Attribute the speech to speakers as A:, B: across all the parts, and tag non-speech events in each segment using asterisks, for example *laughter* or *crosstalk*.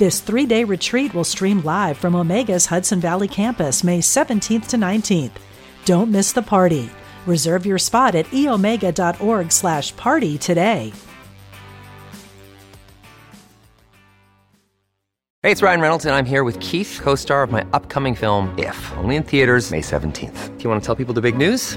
A: This three day retreat will stream live from Omega's Hudson Valley campus May 17th to 19th. Don't miss the party. Reserve your spot at eomega.org slash party today.
B: Hey, it's Ryan Reynolds, and I'm here with Keith, co star of my upcoming film, If, only in theaters, May 17th. Do you want to tell people the big news?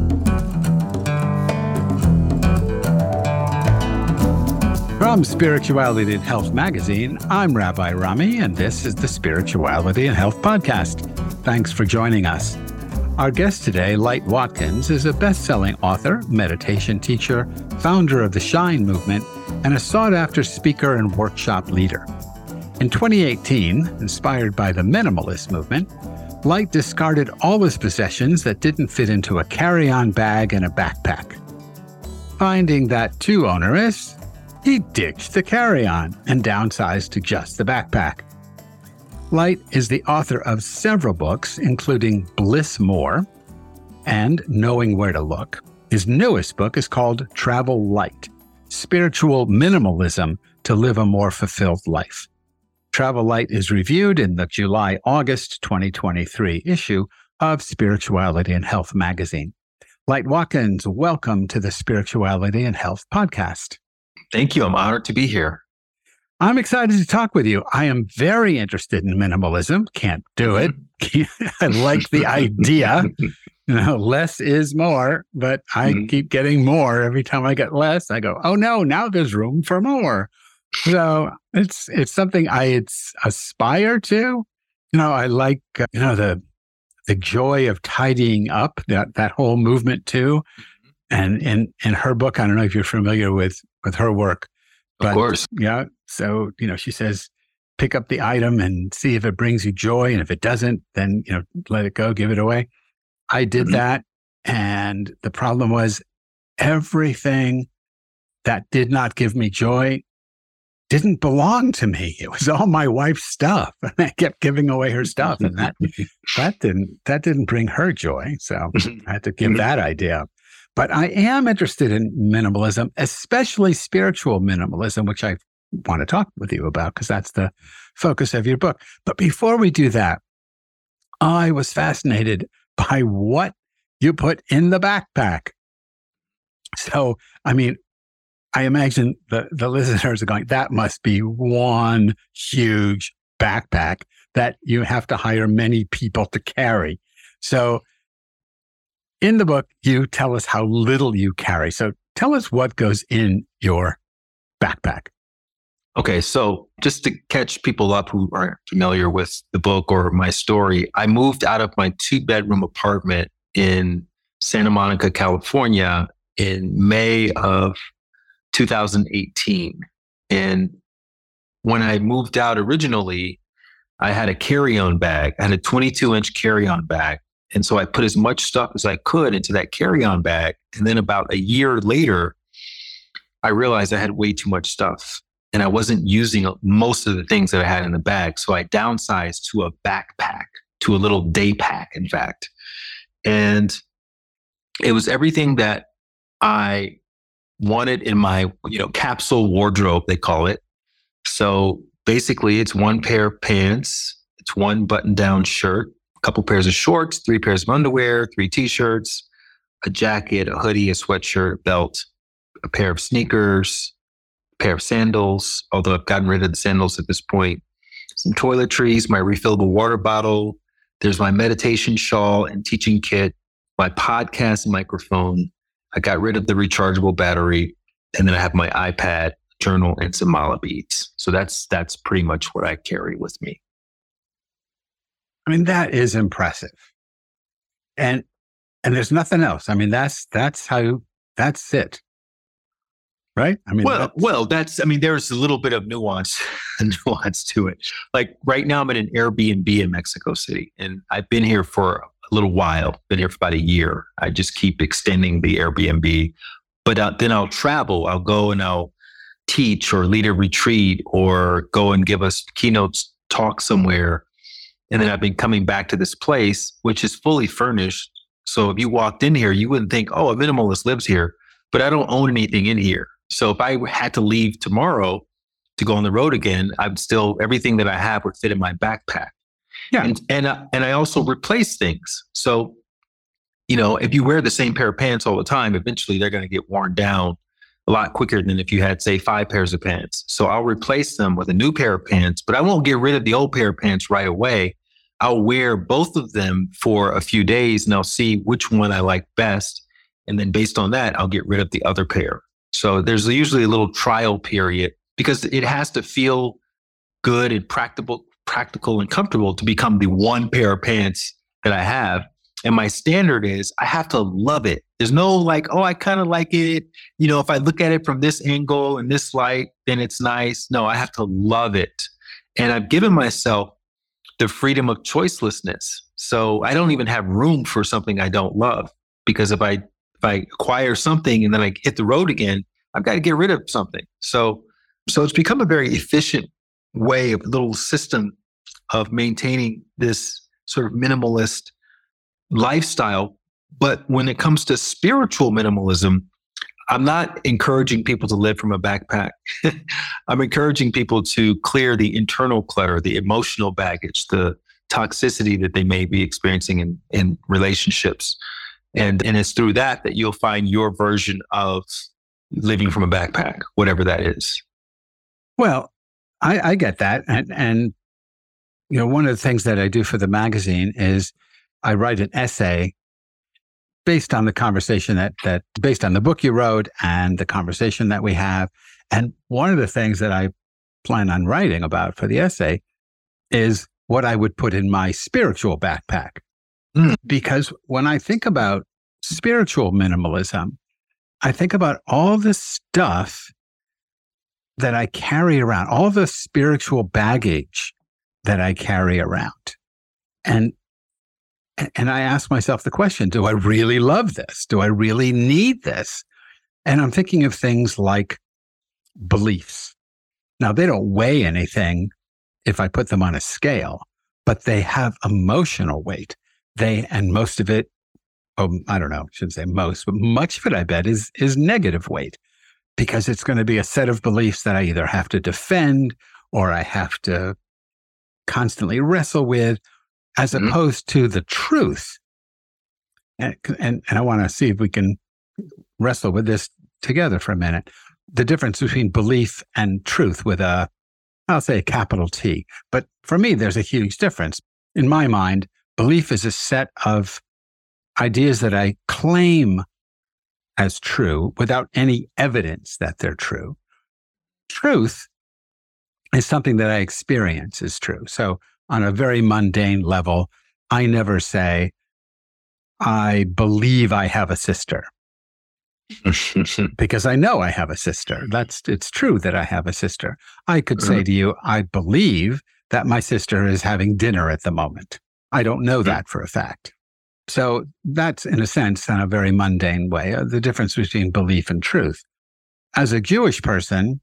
C: From Spirituality and Health magazine, I'm Rabbi Rami, and this is the Spirituality and Health Podcast. Thanks for joining us. Our guest today, Light Watkins, is a best selling author, meditation teacher, founder of the Shine Movement, and a sought after speaker and workshop leader. In 2018, inspired by the minimalist movement, Light discarded all his possessions that didn't fit into a carry on bag and a backpack. Finding that too onerous, he ditched the carry on and downsized to just the backpack. Light is the author of several books, including Bliss More and Knowing Where to Look. His newest book is called Travel Light Spiritual Minimalism to Live a More Fulfilled Life. Travel Light is reviewed in the July August 2023 issue of Spirituality and Health magazine. Light Watkins, welcome to the Spirituality and Health podcast.
D: Thank you. I'm honored to be here.
C: I'm excited to talk with you. I am very interested in minimalism. Can't do it. *laughs* I like the idea. *laughs* You know, less is more, but I mm-hmm. keep getting more every time I get less. I go, oh no, now there's room for more. So it's it's something I aspire to. You know, I like uh, you know the the joy of tidying up that that whole movement too. Mm-hmm. And in in her book, I don't know if you're familiar with with her work.
D: But, of course.
C: Yeah. So, you know, she says, pick up the item and see if it brings you joy. And if it doesn't, then, you know, let it go, give it away. I did mm-hmm. that. And the problem was everything that did not give me joy didn't belong to me. It was all my wife's stuff. And I kept giving away her stuff. And that *laughs* that didn't that didn't bring her joy. So I had to give mm-hmm. that idea up. But I am interested in minimalism, especially spiritual minimalism, which I want to talk with you about because that's the focus of your book. But before we do that, I was fascinated *laughs* by what you put in the backpack. So, I mean, I imagine the, the listeners are going, that must be one huge backpack that you have to hire many people to carry. So, in the book, you tell us how little you carry. So tell us what goes in your backpack.
D: Okay, so just to catch people up who aren't familiar with the book or my story, I moved out of my two bedroom apartment in Santa Monica, California in May of 2018. And when I moved out originally, I had a carry on bag. I had a 22 inch carry on bag and so I put as much stuff as I could into that carry on bag. And then about a year later, I realized I had way too much stuff and I wasn't using most of the things that I had in the bag. So I downsized to a backpack, to a little day pack, in fact. And it was everything that I wanted in my, you know, capsule wardrobe, they call it. So basically, it's one pair of pants, it's one button down shirt, couple pairs of shorts, three pairs of underwear, three t-shirts, a jacket, a hoodie, a sweatshirt, a belt, a pair of sneakers, a pair of sandals, although I've gotten rid of the sandals at this point, some toiletries, my refillable water bottle, there's my meditation shawl and teaching kit, my podcast microphone. I got rid of the rechargeable battery, and then I have my iPad, journal, and some mala beads. So that's that's pretty much what I carry with me.
C: I mean, that is impressive. And and there's nothing else. I mean, that's that's how that's it. Right? I mean,
D: well,
C: that's,
D: well, that's I mean, there's a little bit of nuance, *laughs* nuance to it. Like right now, I'm in an Airbnb in Mexico City, and I've been here for a little while. Been here for about a year. I just keep extending the Airbnb, but uh, then I'll travel. I'll go and I'll teach or lead a retreat or go and give us keynotes talk somewhere. And then I've been coming back to this place, which is fully furnished. So if you walked in here, you wouldn't think, oh, a minimalist lives here, but I don't own anything in here. So if I had to leave tomorrow to go on the road again, I'd still, everything that I have would fit in my backpack.
C: Yeah.
D: And, and, uh, and I also replace things. So, you know, if you wear the same pair of pants all the time, eventually they're going to get worn down a lot quicker than if you had, say, five pairs of pants. So I'll replace them with a new pair of pants, but I won't get rid of the old pair of pants right away. I'll wear both of them for a few days and I'll see which one I like best. And then based on that, I'll get rid of the other pair. So there's usually a little trial period because it has to feel good and practical, practical and comfortable to become the one pair of pants that I have. And my standard is I have to love it. There's no like, oh, I kind of like it. You know, if I look at it from this angle and this light, then it's nice. No, I have to love it. And I've given myself the freedom of choicelessness. So I don't even have room for something I don't love because if I if I acquire something and then I hit the road again, I've got to get rid of something. So so it's become a very efficient way of little system of maintaining this sort of minimalist lifestyle. But when it comes to spiritual minimalism, I'm not encouraging people to live from a backpack. *laughs* I'm encouraging people to clear the internal clutter, the emotional baggage, the toxicity that they may be experiencing in, in relationships. And, and it's through that that you'll find your version of living from a backpack, whatever that is.
C: Well, I, I get that. And, and, you know, one of the things that I do for the magazine is I write an essay based on the conversation that that based on the book you wrote and the conversation that we have. And one of the things that I plan on writing about for the essay is what I would put in my spiritual backpack. Mm. Because when I think about spiritual minimalism, I think about all the stuff that I carry around, all the spiritual baggage that I carry around. And and I ask myself the question do I really love this? Do I really need this? And I'm thinking of things like beliefs. Now, they don't weigh anything if I put them on a scale, but they have emotional weight. They, and most of it, oh, I don't know, I shouldn't say most, but much of it, I bet, is, is negative weight because it's going to be a set of beliefs that I either have to defend or I have to constantly wrestle with as mm-hmm. opposed to the truth. And, and, and I want to see if we can wrestle with this together for a minute. The difference between belief and truth with a, I'll say a capital T. But for me, there's a huge difference. In my mind, belief is a set of ideas that I claim as true without any evidence that they're true. Truth is something that I experience as true. So on a very mundane level, I never say, I believe I have a sister. *laughs* because I know I have a sister. That's it's true that I have a sister. I could say mm-hmm. to you, I believe that my sister is having dinner at the moment. I don't know mm-hmm. that for a fact. So that's in a sense, in a very mundane way, uh, the difference between belief and truth. As a Jewish person,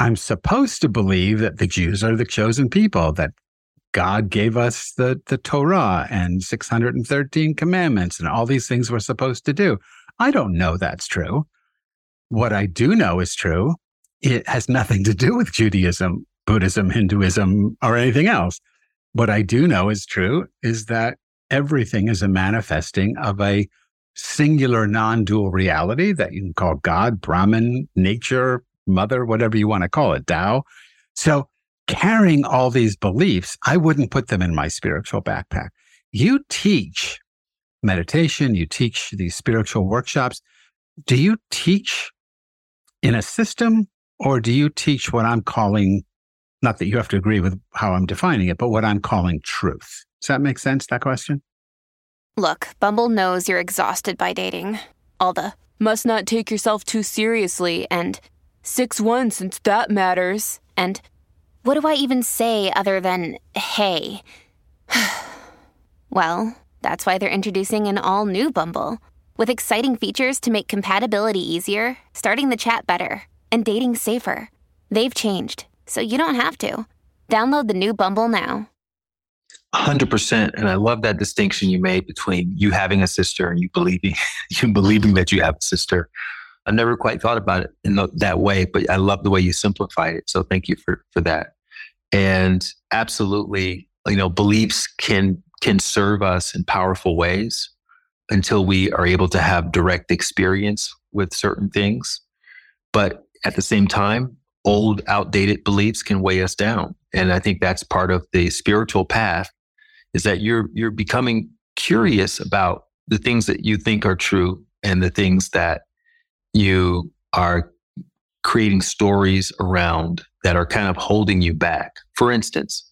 C: I'm supposed to believe that the Jews are the chosen people, that God gave us the, the Torah and 613 commandments and all these things we're supposed to do. I don't know that's true. What I do know is true. It has nothing to do with Judaism, Buddhism, Hinduism, or anything else. What I do know is true is that everything is a manifesting of a singular non dual reality that you can call God, Brahman, nature, mother, whatever you want to call it, Tao. So carrying all these beliefs, I wouldn't put them in my spiritual backpack. You teach meditation, you teach these spiritual workshops. Do you teach in a system or do you teach what I'm calling, not that you have to agree with how I'm defining it, but what I'm calling truth? Does that make sense, that question?
E: Look, Bumble knows you're exhausted by dating. All the must not take yourself too seriously and 6 1 since that matters. And what do I even say other than hey? *sighs* well, that's why they're introducing an all new Bumble with exciting features to make compatibility easier, starting the chat better, and dating safer. They've changed, so you don't have to. Download the new Bumble now.
D: 100% and i love that distinction you made between you having a sister and you believing *laughs* you believing that you have a sister i never quite thought about it in the, that way but i love the way you simplified it so thank you for for that and absolutely you know beliefs can can serve us in powerful ways until we are able to have direct experience with certain things. But at the same time, old, outdated beliefs can weigh us down. And I think that's part of the spiritual path is that you're you're becoming curious about the things that you think are true and the things that you are creating stories around that are kind of holding you back. For instance,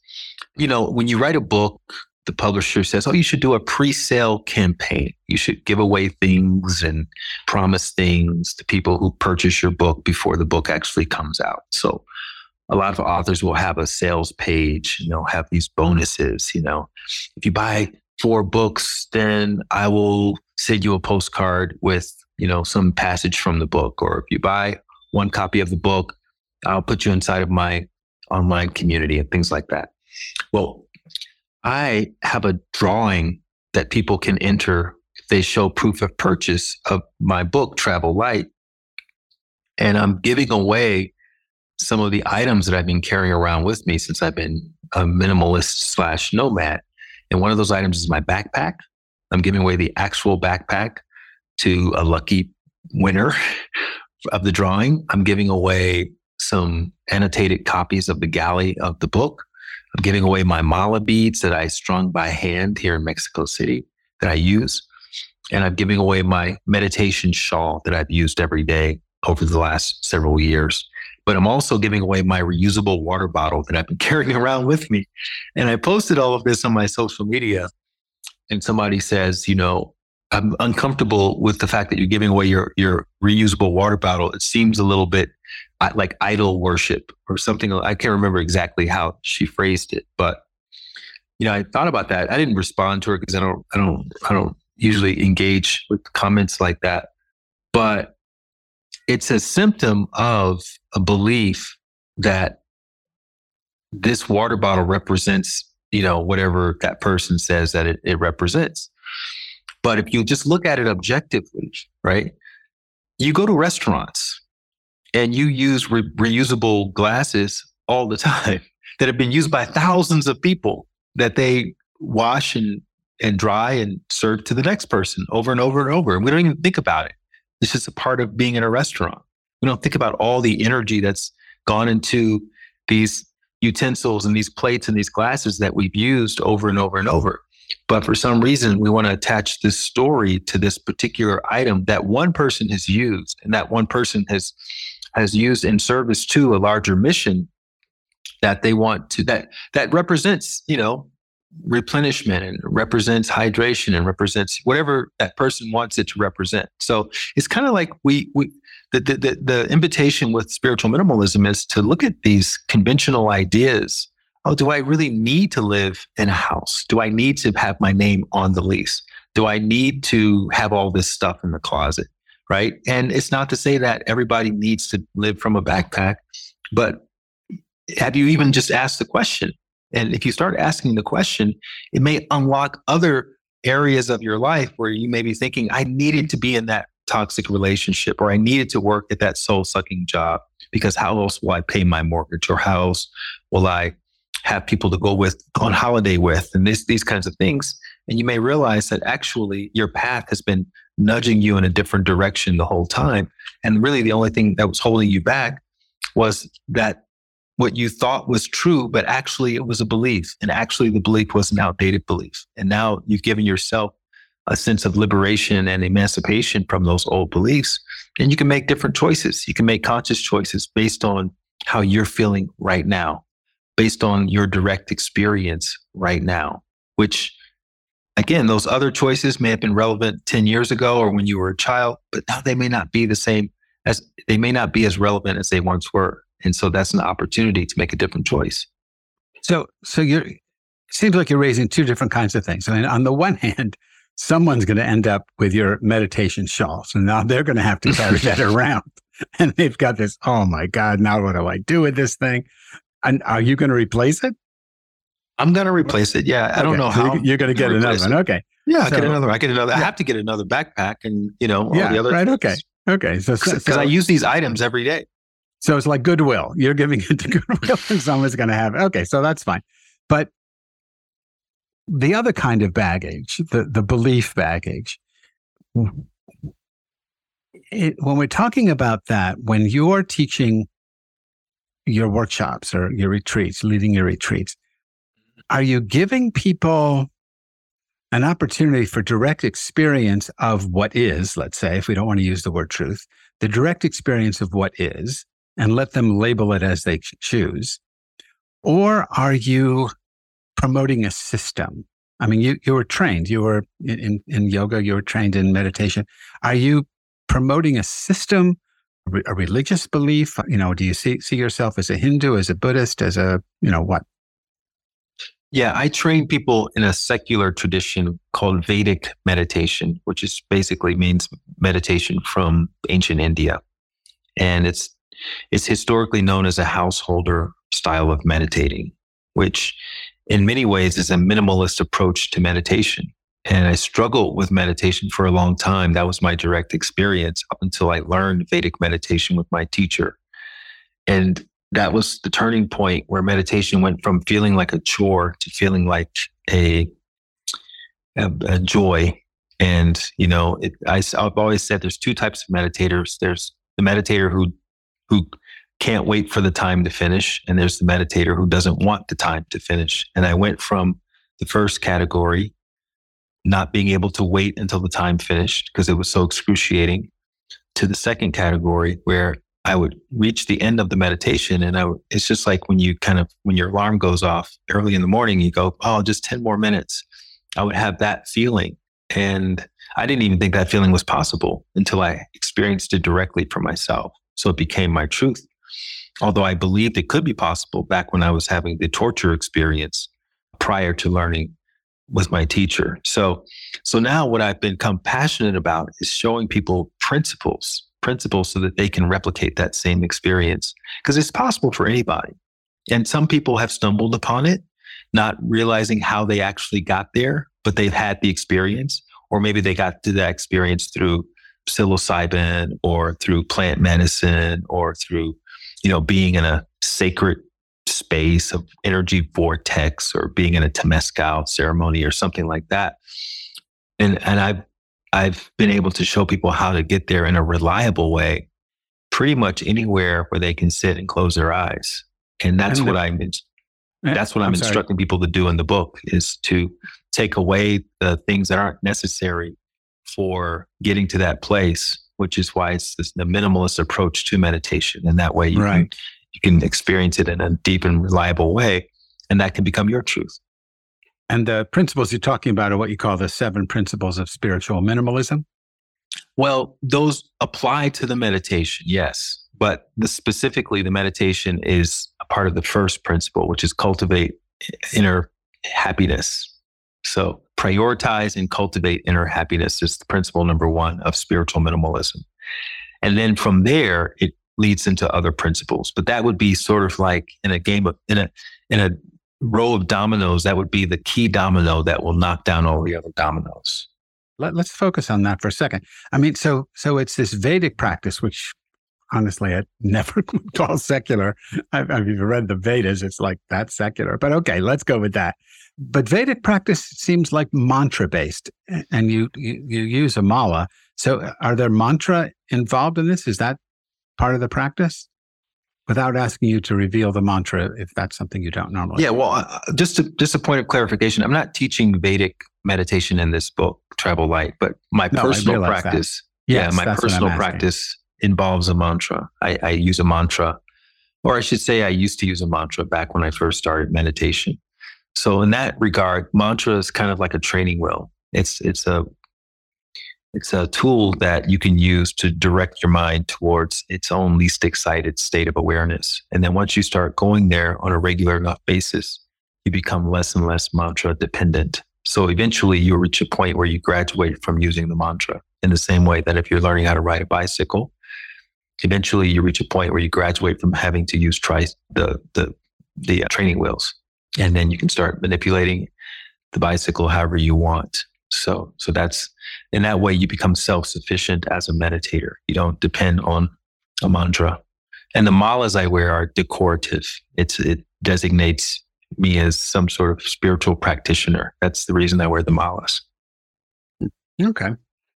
D: you know, when you write a book the publisher says, Oh, you should do a pre sale campaign. You should give away things and promise things to people who purchase your book before the book actually comes out. So a lot of authors will have a sales page, you know, have these bonuses, you know. If you buy four books, then I will send you a postcard with, you know, some passage from the book. Or if you buy one copy of the book, I'll put you inside of my online community and things like that. Well, I have a drawing that people can enter if they show proof of purchase of my book, Travel Light. And I'm giving away some of the items that I've been carrying around with me since I've been a minimalist slash nomad. And one of those items is my backpack. I'm giving away the actual backpack to a lucky winner of the drawing. I'm giving away some annotated copies of the galley of the book. I'm giving away my mala beads that I strung by hand here in Mexico City that I use. And I'm giving away my meditation shawl that I've used every day over the last several years. But I'm also giving away my reusable water bottle that I've been *laughs* carrying around with me. And I posted all of this on my social media. And somebody says, you know, I'm uncomfortable with the fact that you're giving away your, your reusable water bottle. It seems a little bit like idol worship or something. I can't remember exactly how she phrased it, but you know, I thought about that. I didn't respond to her because I don't, I don't, I don't usually engage with comments like that. But it's a symptom of a belief that this water bottle represents, you know, whatever that person says that it, it represents. But if you just look at it objectively, right? You go to restaurants and you use re- reusable glasses all the *laughs* time that have been used by thousands of people that they wash and and dry and serve to the next person over and over and over. And we don't even think about it. This is a part of being in a restaurant. We don't think about all the energy that's gone into these utensils and these plates and these glasses that we've used over and over and over. But for some reason, we want to attach this story to this particular item that one person has used and that one person has has used in service to a larger mission that they want to that that represents you know replenishment and represents hydration and represents whatever that person wants it to represent. So it's kind of like we we the, the, the, invitation with spiritual minimalism is to look at these conventional ideas oh do i really need to live in a house do i need to have my name on the lease do i need to have all this stuff in the closet right? And it's not to say that everybody needs to live from a backpack, but have you even just asked the question? And if you start asking the question, it may unlock other areas of your life where you may be thinking, I needed to be in that toxic relationship or I needed to work at that soul sucking job because how else will I pay my mortgage or how else will I have people to go with on holiday with and this, these kinds of things. And you may realize that actually your path has been nudging you in a different direction the whole time. And really, the only thing that was holding you back was that what you thought was true, but actually it was a belief. And actually, the belief was an outdated belief. And now you've given yourself a sense of liberation and emancipation from those old beliefs. And you can make different choices. You can make conscious choices based on how you're feeling right now, based on your direct experience right now, which again, those other choices may have been relevant 10 years ago or when you were a child, but now they may not be the same as they may not be as relevant as they once were. And so that's an opportunity to make a different choice.
C: So, so you're, it seems like you're raising two different kinds of things. I mean, on the one hand, someone's going to end up with your meditation shawl. So now they're going to have to carry that *laughs* around. And they've got this, oh my God, now what do I do with this thing? And are you going to replace it?
D: I'm going to replace it. Yeah. I don't know
C: so
D: how.
C: You're going to get another one. Okay.
D: Yeah. I
C: So-
D: get another. I get another. I have to get another backpack and, you know, all
C: yeah.
D: the other.
C: right. Okay. Okay. So, so,
D: Because I use these items every day.
C: so it's like goodwill. You're giving it to *laughs* goodwill and someone's going to have it. Okay. So that's fine. But the other kind of baggage, the, the belief baggage, it, when we're talking about that, when you're teaching your workshops or your retreats, leading your retreats, are you giving people an opportunity for direct experience of what is, let's say, if we don't want to use the word truth, the direct experience of what is, and let them label it as they choose? Or are you promoting a system? I mean, you, you were trained, you were in, in, yoga, you were trained in meditation. Are you promoting a system, a religious belief? You know, do you see, see yourself as a Hindu, as a Buddhist, as a, you know, what?
D: Yeah, I train people in a secular tradition called Vedic meditation, which is basically means meditation from ancient India. And it's it's historically known as a householder style of meditating, which in many ways is a minimalist approach to meditation. And I struggled with meditation for a long time. That was my direct experience up until I learned Vedic meditation with my teacher. And that was the turning point where meditation went from feeling like a chore to feeling like a a, a joy. And you know, it, I, have always said there's two types of meditators. There's the meditator who who can't wait for the time to finish, and there's the meditator who doesn't want the time to finish. And I went from the first category, not being able to wait until the time finished because it was so excruciating, to the second category where I would reach the end of the meditation and I would, it's just like when you kind of, when your alarm goes off early in the morning, you go, oh, just 10 more minutes. I would have that feeling. And I didn't even think that feeling was possible until I experienced it directly for myself. So it became my truth. Although I believed it could be possible back when I was having the torture experience prior to learning with my teacher. So, so now what I've become passionate about is showing people principles principles so that they can replicate that same experience because it's possible for anybody. And some people have stumbled upon it, not realizing how they actually got there, but they've had the experience, or maybe they got to that experience through psilocybin or through plant medicine or through, you know, being in a sacred space of energy vortex or being in a temescal ceremony or something like that. And and I've I've been able to show people how to get there in a reliable way, pretty much anywhere where they can sit and close their eyes. And that's
C: And
D: what
C: the-
D: I'm, eh, that's what I'm,
C: sorry.
D: instructing people to do in the book is to take away the things that aren't necessary for getting to that place, which is why it's this, the minimalist approach to meditation. And that way you, can,
C: Right.
D: You can experience it in a deep and reliable way. And that can become your truth.
C: And the principles you're talking about are what you call the seven principles of spiritual minimalism.
D: Well, those apply to the meditation, yes. But the, specifically, the meditation is a part of the first principle, which is cultivate inner happiness. So, prioritize and cultivate inner happiness is the principle number one of spiritual minimalism. And then from there, it leads into other principles. But that would be sort of like in a game of, in a, in a row of dominoes, that would be the key domino that will knock down all the other dominoes.
C: Let, let's focus on that for a second. I mean, so so it's this Vedic practice, which honestly I never *laughs* would call secular. I've, I've read the Vedas; it's like that's secular. But okay, let's go with that. But Vedic practice seems like mantra based, and you, you you use a mala. So, uh, are there mantra involved in this? Is that part of the practice? Without asking you to reveal the mantra, if that's something you don't normally.
D: Yeah, well, uh, just to, just a point of clarification, I'm not teaching Vedic meditation in this book, Travel Light, but my
C: No,
D: personal practice,
C: Yes,
D: yeah, my
C: that's what I'm
D: personal practice involves a mantra. I, I use a mantra, or I should say, I used to use a mantra back when I first started meditation. So in that regard, mantra is kind of like a training wheel. It's it's a it's a tool that you can use to direct your mind towards its own least excited state of awareness. And then once you start going there on a regular enough basis, you become less and less mantra dependent. So eventually you'll reach a point where you graduate from using the mantra in the same way that if you're learning how to ride a bicycle, eventually you reach a point where you graduate from having to use tri- the, the, the uh, training wheels. And then you can start manipulating the bicycle however you want. So, so that's in that way you become self-sufficient as a meditator. You don't depend on a mantra. And the malas I wear are decorative. It's it designates me as some sort of spiritual practitioner. That's the reason I wear the malas.
C: Okay.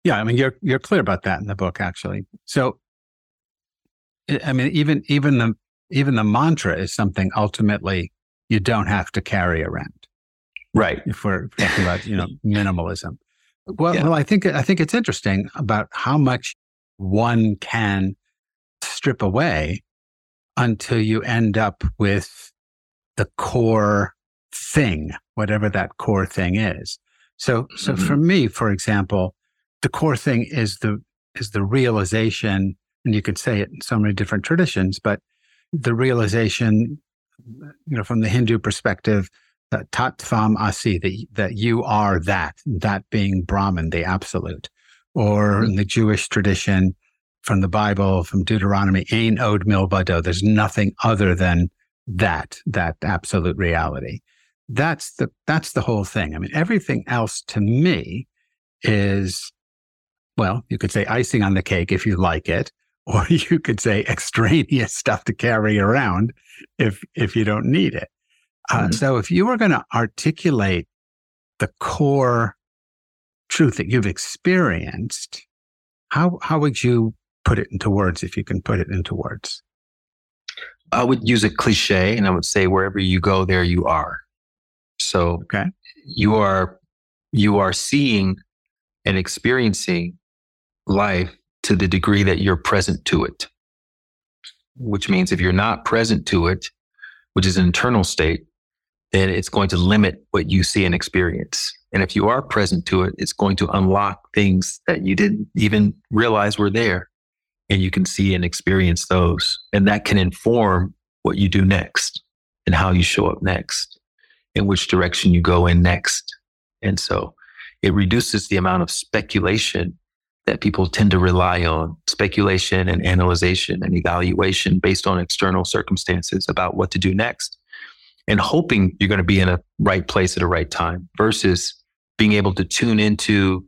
C: Yeah, I mean you're you're clear about that in the book actually. So I I mean even even the even the mantra is something ultimately you don't have to carry around
D: Right.
C: if we're talking about, you know, *laughs* minimalism. Well,
D: Yeah.
C: well I think I think it's interesting about how much one can strip away until you end up with the core thing, whatever that core thing is. So so
D: Mhm.
C: for me, for example, the core thing is the is the realization, and you could say it in so many different traditions, but the realization, you know, from the Hindu perspective, that tattvam asi, that, that you are that, that being Brahman, the absolute. Or in the Jewish tradition, from the Bible, from Deuteronomy, ain od milvado, there's nothing other than that, that absolute reality. That's the, that's the whole thing. I mean, everything else to me is, well, you could say icing on the cake if you like it, or *laughs* you could say extraneous stuff to carry around if, if you don't need it. Uh,
D: Mhm.
C: So if you were going to articulate the core truth that you've experienced, how how would you put it into words if you can put it into words?
D: I would use a cliche and I would say wherever you go, there you are. So
C: Okay.
D: you are you are seeing and experiencing life to the degree that you're present to it. Which means if you're not present to it, which is an internal state, then it's going to limit what you see and experience. And if you are present to it, it's going to unlock things that you didn't even realize were there. And you can see and experience those. And that can inform what you do next and how you show up next and which direction you go in next. And so it reduces the amount of speculation that people tend to rely on speculation and analyzation and evaluation based on external circumstances about what to do next and hoping you're going to be in a right place at a right time versus being able to tune into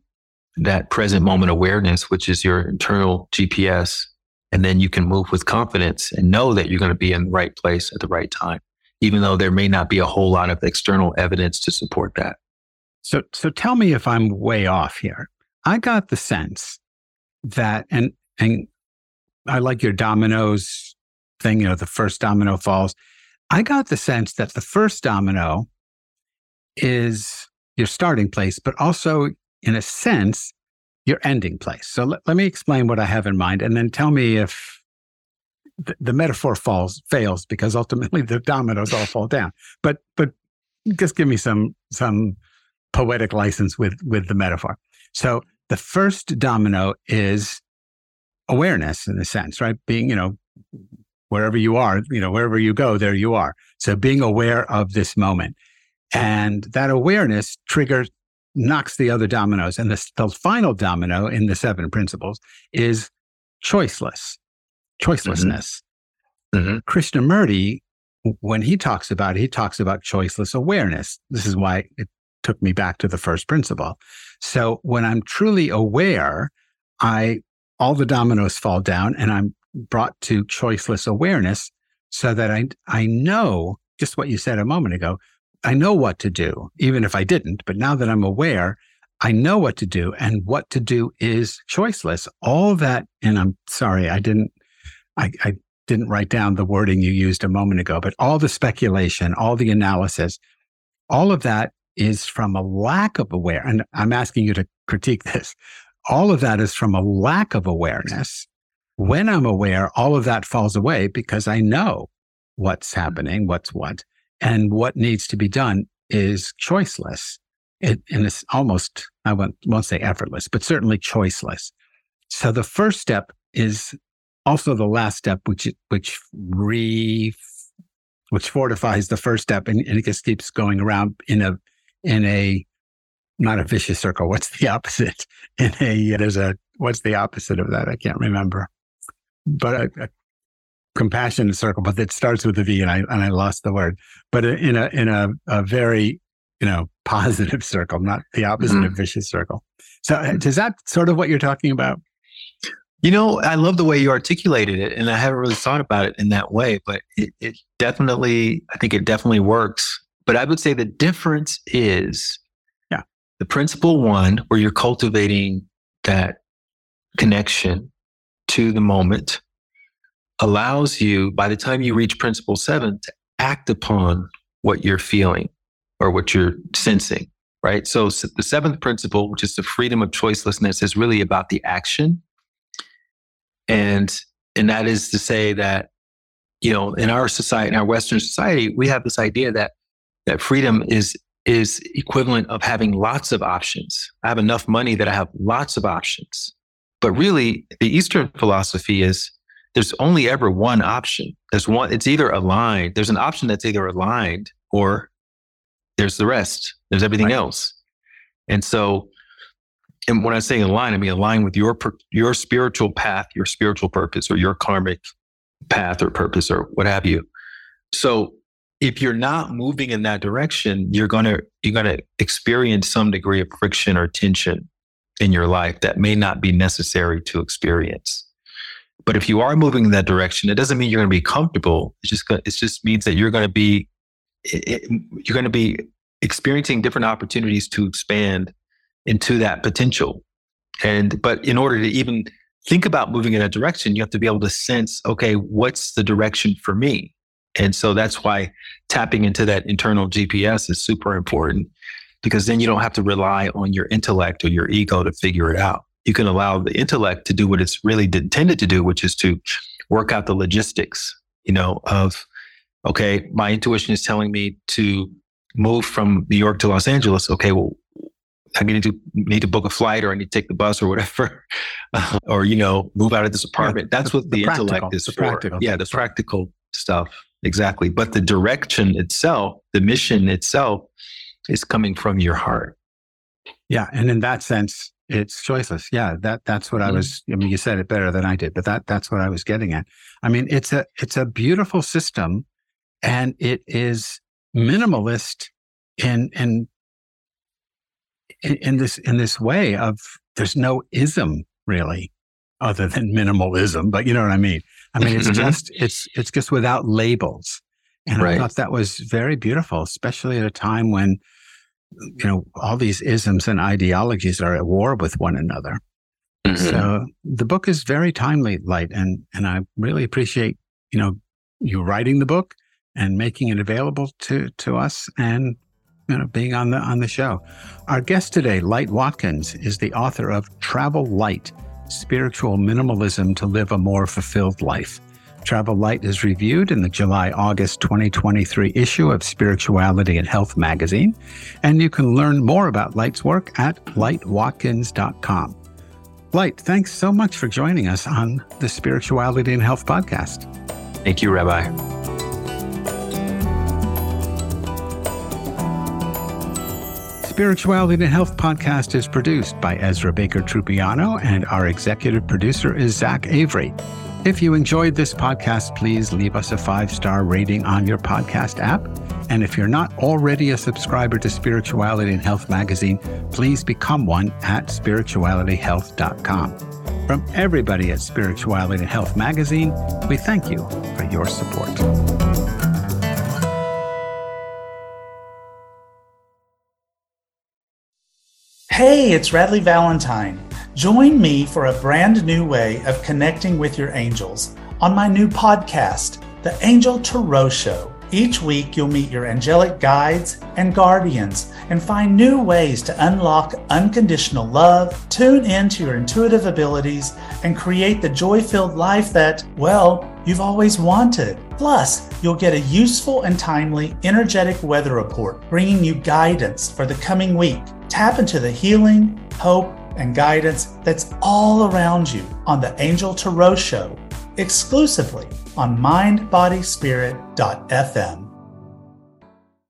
D: that present moment awareness, which is your internal GPS. And then you can move with confidence and know that you're going to be in the right place at the right time, even though there may not be a whole lot of external evidence to support that.
C: So so tell me if I'm way off here. I got the sense that and and I like your dominoes thing, you know, the first domino falls. I got the sense that the first domino is your starting place, but also in a sense, your ending place. So let, let me explain what I have in mind and then tell me if the, the metaphor falls fails because ultimately the dominoes all fall down. But but just give me some some poetic license with with the metaphor. So the first domino is awareness in a sense, right? Being, you know, wherever you are, you know, wherever you go, there you are. So being aware of this moment. And that awareness triggers, knocks the other dominoes. And the, the final domino in the seven principles is choiceless, choicelessness.
D: Mhm.
C: Krishnamurti, when he talks about it, he talks about choiceless awareness. This is why it took me back to the first principle. So when I'm truly aware, I all the dominoes fall down and I'm brought to choiceless awareness so that I I know just what you said a moment ago. I know what to do, even if I didn't. But now that I'm aware, I know what to do, and what to do is choiceless. All that, and I'm sorry, I didn't, I, I didn't write down the wording you used a moment ago, but all the speculation, all the analysis, all of that is from a lack of aware. And I'm asking you to critique this. All of that is from a lack of awareness. When I'm aware, all of that falls away because I know what's mm-hmm. happening, what's what, and what needs to be done is choiceless. It, and it's almost, I won't, won't say effortless, but certainly choiceless. So the first step is also the last step, which, which re, which fortifies the first step and, and it just keeps going around in a, in a, not a vicious circle. What's the *laughs* opposite? In a, there's a, what's the opposite of that? I can't remember, but a, a compassionate circle, but it starts with a V and I, and I lost the word, but in a, in a, a very, you know, *laughs* positive circle, not the opposite mm-hmm. of vicious circle. So uh, is that sort of what you're talking about?
D: You know, I love the way you articulated it, and I haven't really thought about it in that way, but it, it definitely, I think it definitely works. But I would say the difference is
C: yeah.
D: the principle one, where you're cultivating that connection to the moment, allows you, by the time you reach principle seven, to act upon what you're feeling or what you're sensing, right? So, the seventh principle, which is the freedom of choicelessness, is really about the action. And, and that is to say that, you know, in our society, in our Western society, we have this idea that, that freedom is, is equivalent of having lots of options. I have enough money that I have lots of options. But really, the Eastern philosophy is there's only ever one option. There's one, it's either aligned, there's an option that's either aligned or there's the rest, there's everything right. else. And so, and when I say align, I mean align with your your spiritual path, your spiritual purpose, or your karmic path or purpose, or what have you. So, if you're not moving in that direction, you're gonna you're gonna experience some degree of friction or tension in your life that may not be necessary to experience. But if you are moving in that direction, it doesn't mean you're going to be comfortable. It just it just means that you're going to be it, you're going to be experiencing different opportunities to expand into that potential. And but in order to even think about moving in that direction, you have to be able to sense, okay, what's the direction for me? And so that's why tapping into that internal GPS is super important because then you don't have to rely on your intellect or your ego to figure it out you can allow the intellect to do what it's really intended to do, which is to work out the logistics, you know, of, okay, my intuition is telling me to move from New York to Los Angeles. Okay, well, I need to need to book a flight or I need to take the bus or whatever, *laughs* or, you know, move out of this apartment. Yeah, That's what the, the intellect is for. Yeah, the practical stuff. Exactly. But the direction itself, the mission itself is coming from your heart.
C: Yeah. And in that sense, it's choiceless. Yeah, that that's what mm-hmm. I was. I mean, you said it better than I did, but that that's what I was getting at. I mean, it's a it's a beautiful system, and it is minimalist in in in this in this way of there's no ism really other than minimalism but you know what i mean i mean it's mm-hmm. just it's it's just without labels and right. i thought that was very beautiful especially at a time when you know, all these isms and ideologies are at war with one another. Mm-hmm. So the book is very timely, Light, and and I really appreciate you know you writing the book and making it available to to us and you know being on the on the show. Our guest today, Light Watkins, is the author of Travel Light: Spiritual Minimalism to Live a More Fulfilled Life. Travel Light is reviewed in the July August 2023 issue of Spirituality and Health magazine, and you can learn more about Light's work at lightwatkins.com. Light, thanks so much for joining us on the Spirituality and Health podcast.
D: Thank you, Rabbi.
C: Spirituality and Health podcast is produced by Ezra Baker Trupiano, and our executive producer is Zach Avery. If you enjoyed this podcast, please leave us a five star rating on your podcast app. And if you're not already a subscriber to Spirituality and Health magazine, please become one at spiritualityhealth.com. From everybody at Spirituality and Health magazine, we thank you for your support.
F: Hey, it's Radleigh Valentine. Join me for a brand new way of connecting with your angels on my new podcast, The Angel Tarot Show Each week, you'll meet your angelic guides and guardians and find new ways to unlock unconditional love, tune into your intuitive abilities, and create the joy filled life that, well, you've always wanted. Plus, you'll get a useful and timely energetic weather report bringing you guidance for the coming week. Tap into the healing, hope, and guidance that's all around you on the Angel Tarot Show exclusively on mindbodyspirit.fm.